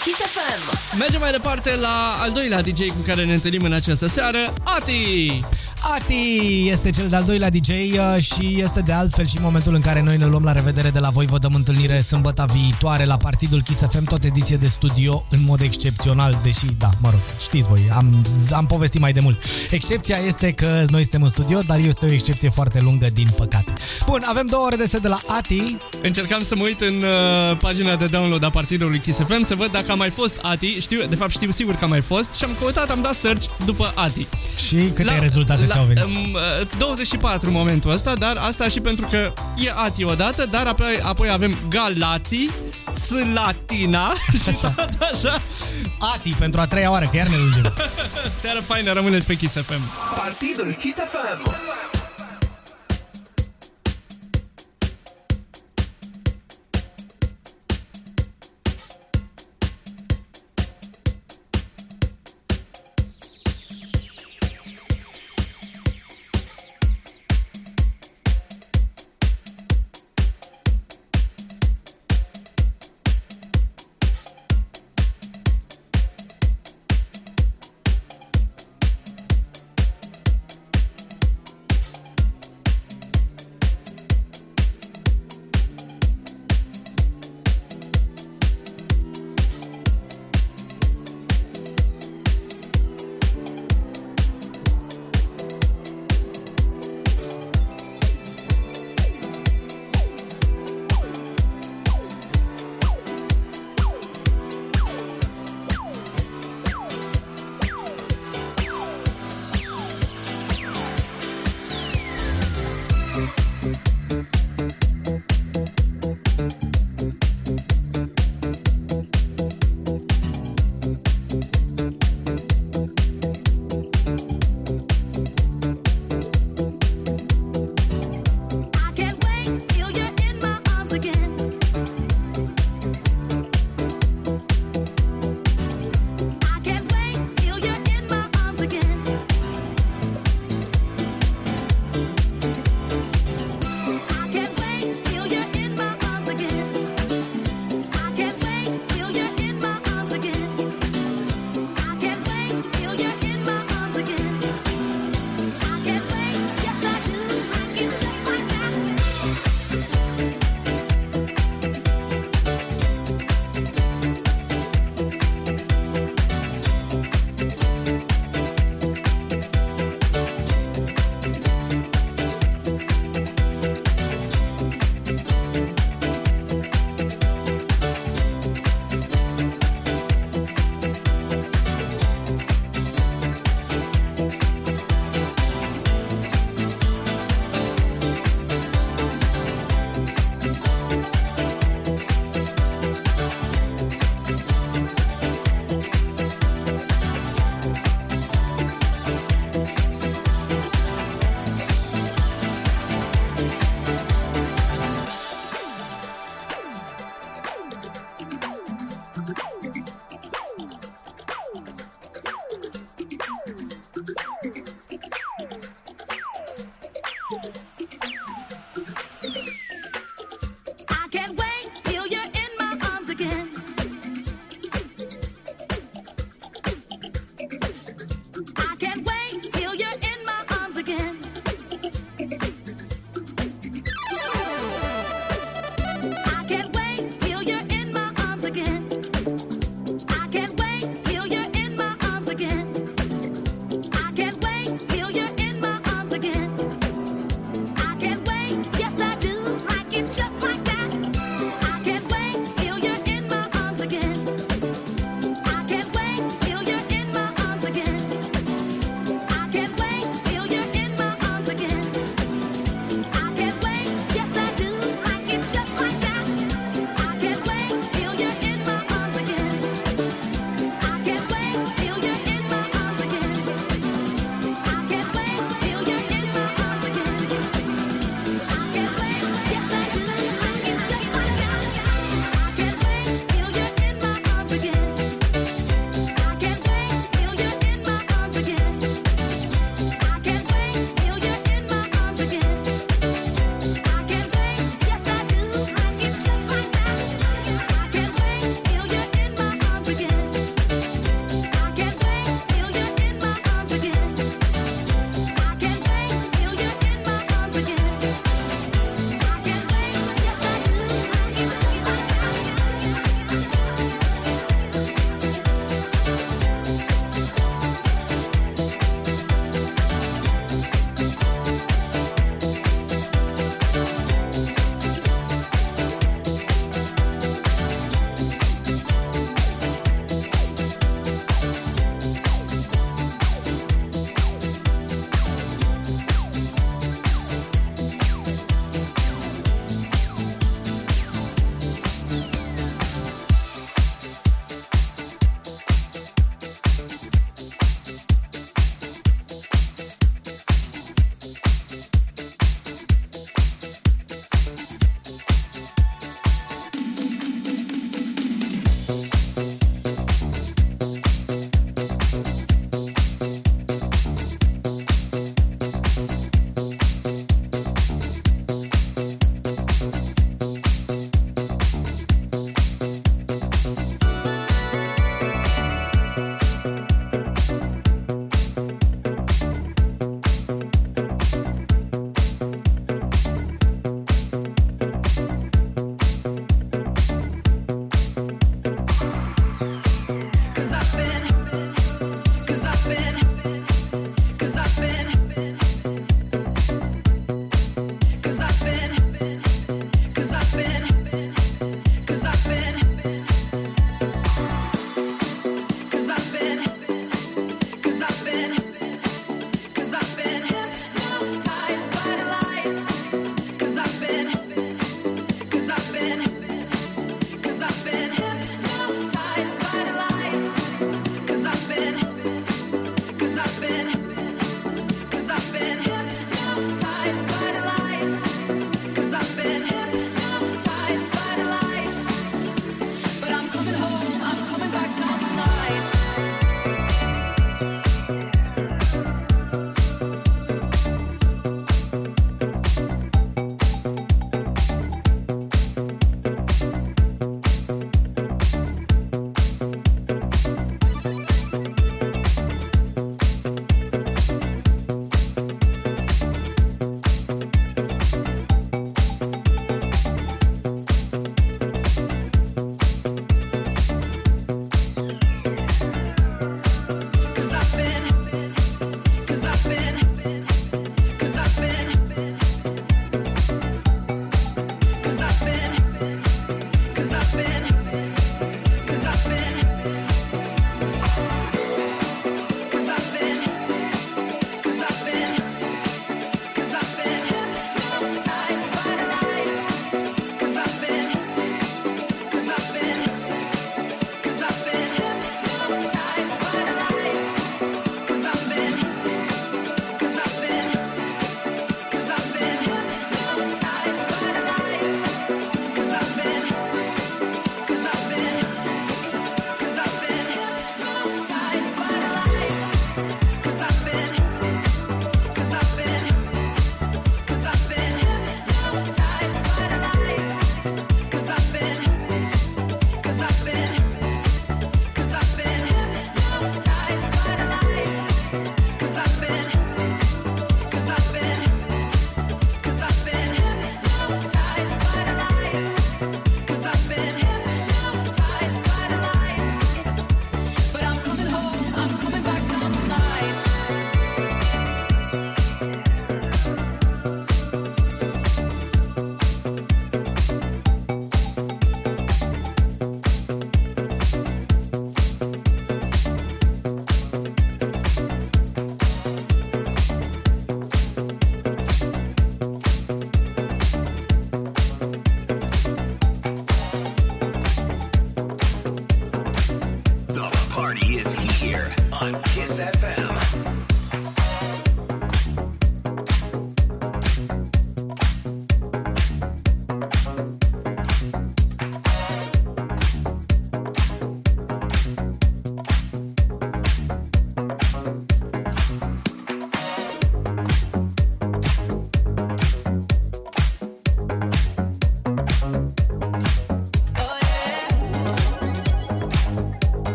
Kiss FM. Mergem mai departe la al doilea DJ cu care ne întâlnim în această seară, Ati! Ati este cel de-al doilea DJ uh, și este de altfel și momentul în care noi ne luăm la revedere de la voi. Vă dăm întâlnire sâmbăta viitoare la Partidul Kiss FM, tot ediție de studio în mod excepțional, deși, da, mă rog, știți voi, am, am povestit mai de mult. Excepția este că noi suntem în studio, dar este o excepție foarte lungă, din păcate. Bun, avem două ore de set de la Ati. Încercam să mă uit în uh, pagina de download a Partidului Kiss FM să văd dacă a mai fost Ati. Știu, de fapt știu sigur că a mai fost și am căutat, am dat search după Ati. Și câte la, rezultate la, au venit? 24 în uh, momentul ăsta, dar asta și pentru că e Ati odată, dar apoi, apoi avem Galati, Slatina și așa. tot așa. Ati pentru a treia oară, că iar ne lungim. Seară faină, rămâneți pe Kiss FM. Partidul Kiss FM.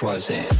Streisand.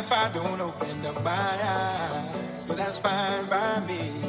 if I don't open up my eyes. So that's fine by me.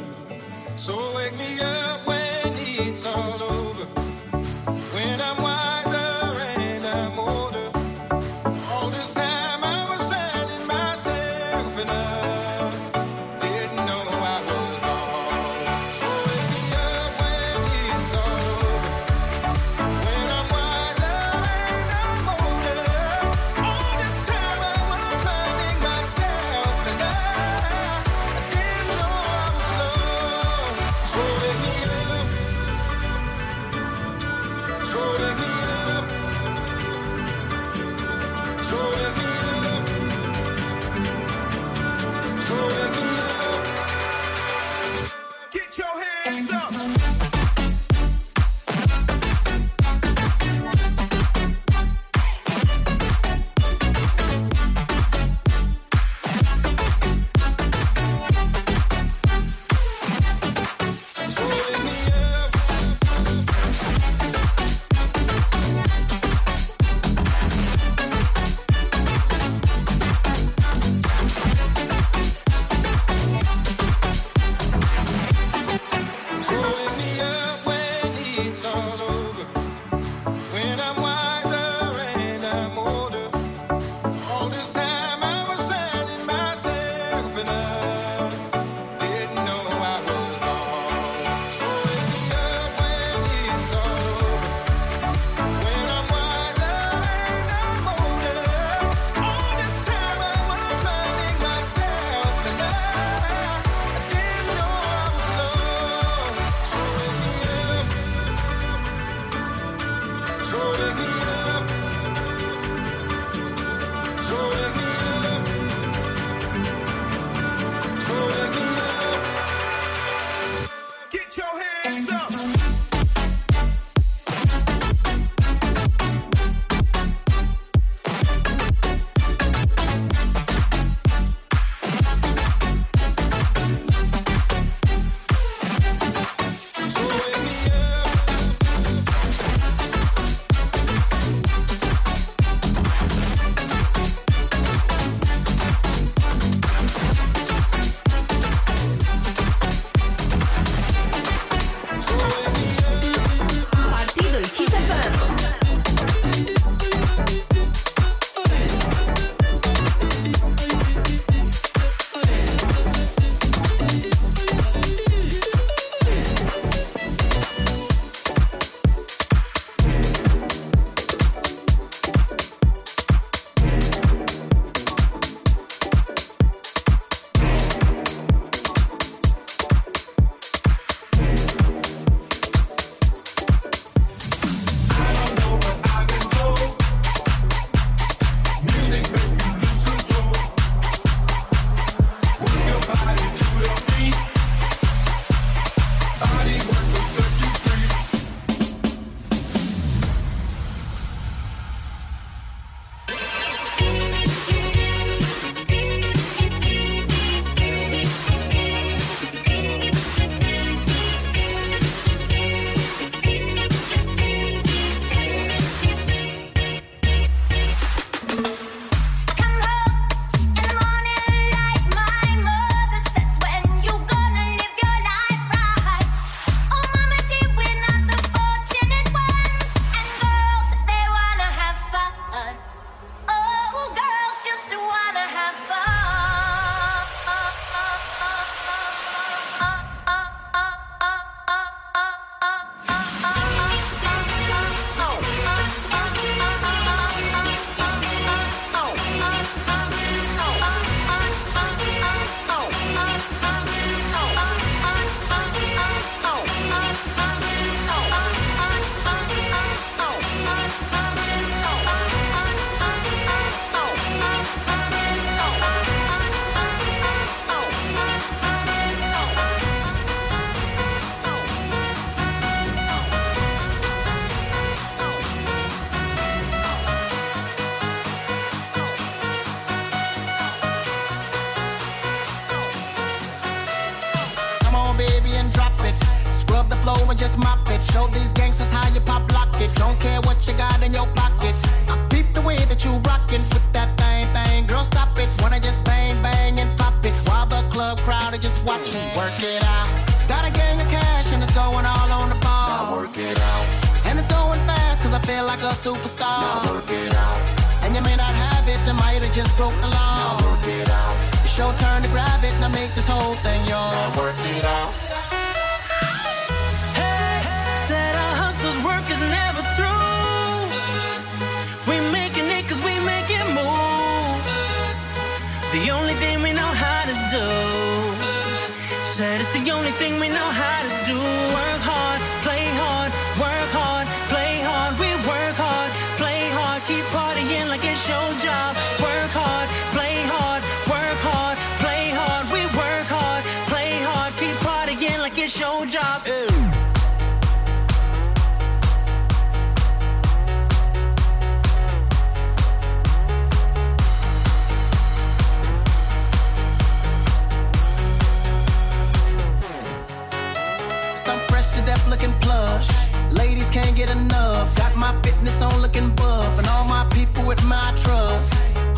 my fitness on looking buff, and all my people with my trust.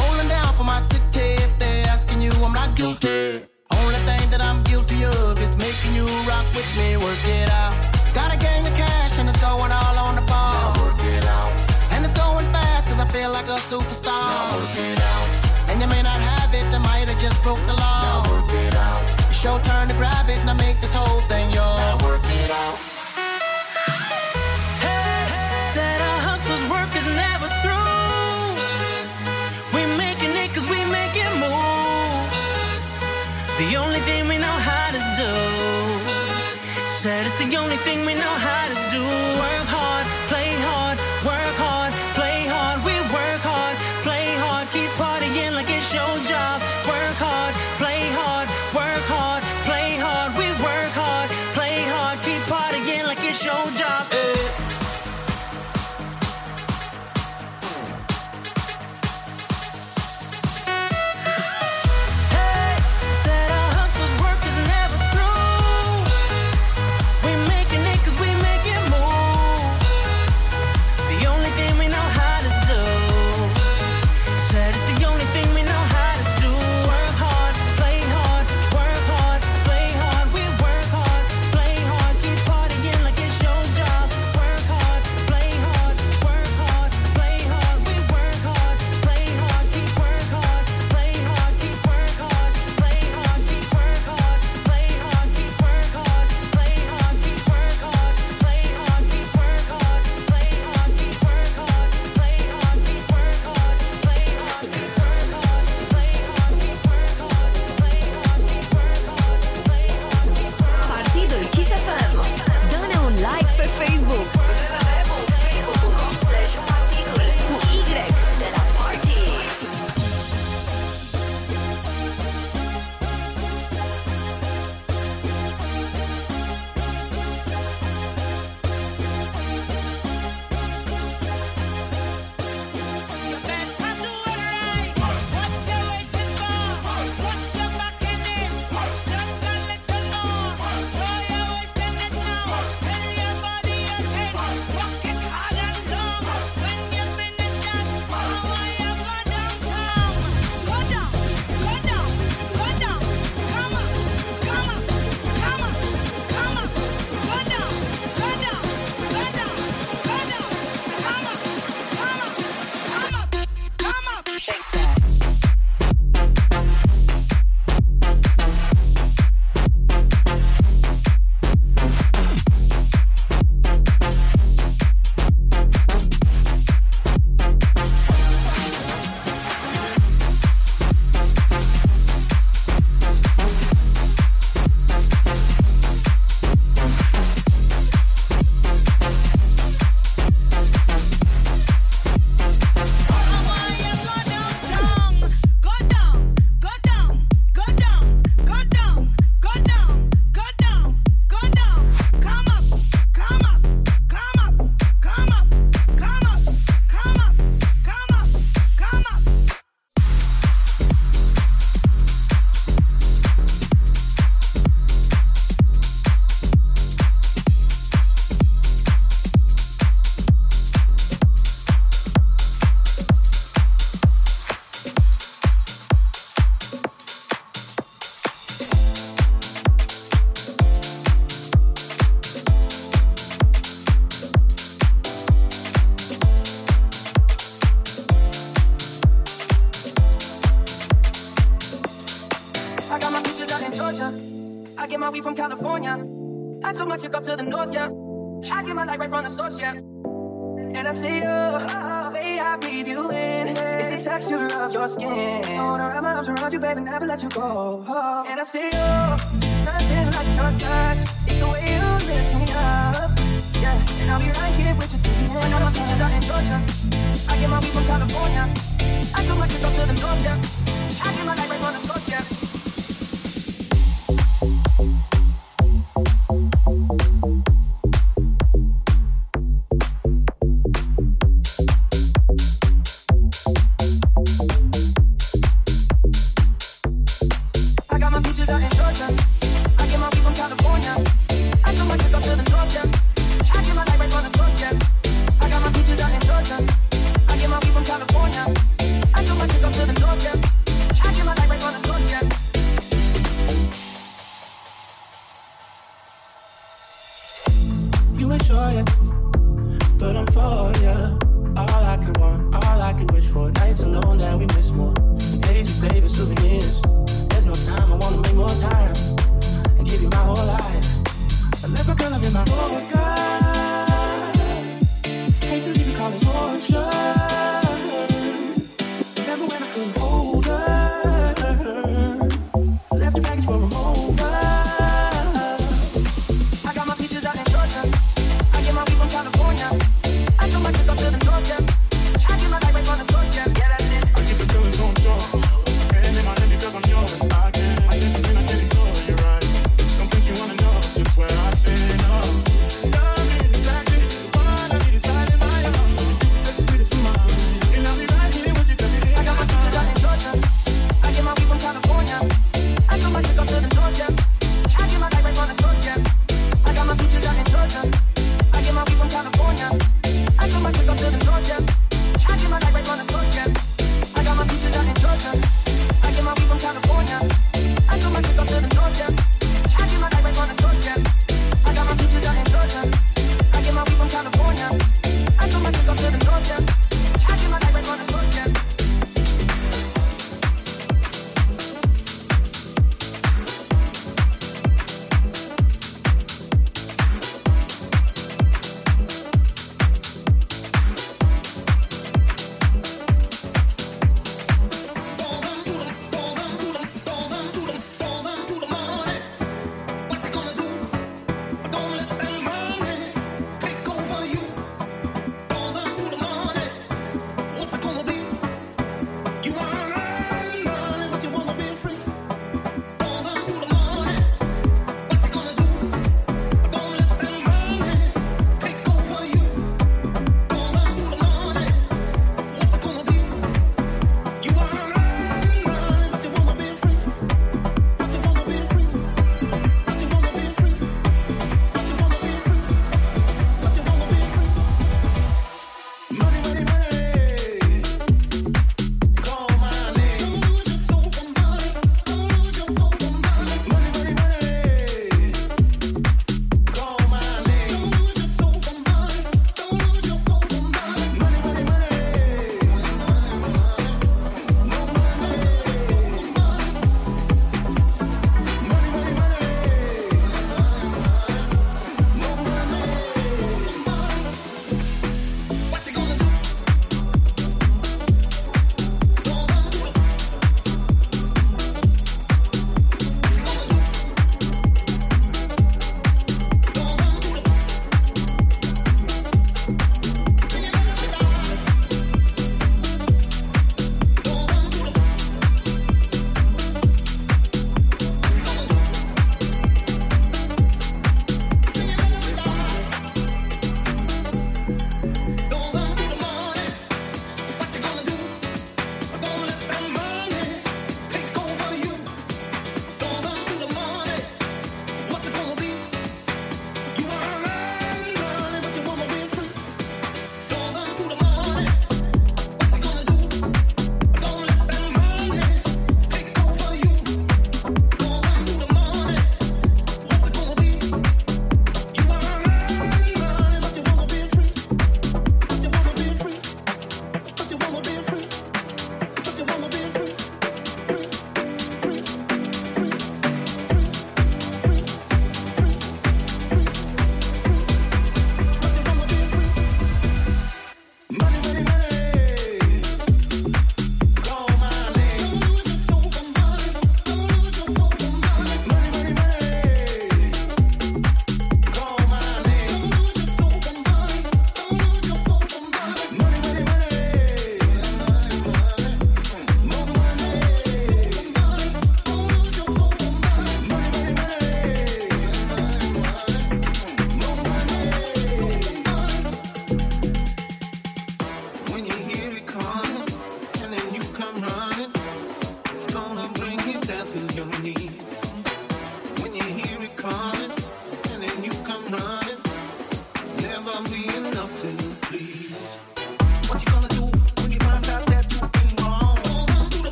Holding down for my city. If they're asking you, I'm not guilty. Only thing that I'm guilty of is making you rock with me. Work it out. Got a gang of cash and it's going all on the ball. Now work it out. And it's going fast cause I feel like a superstar. Now work it out. And you may not have it, I might have just broke the law. Now work it out. Show turn to grab it and I may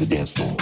the dance floor.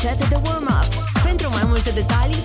set de warm-up. Pentru mai multe detalii,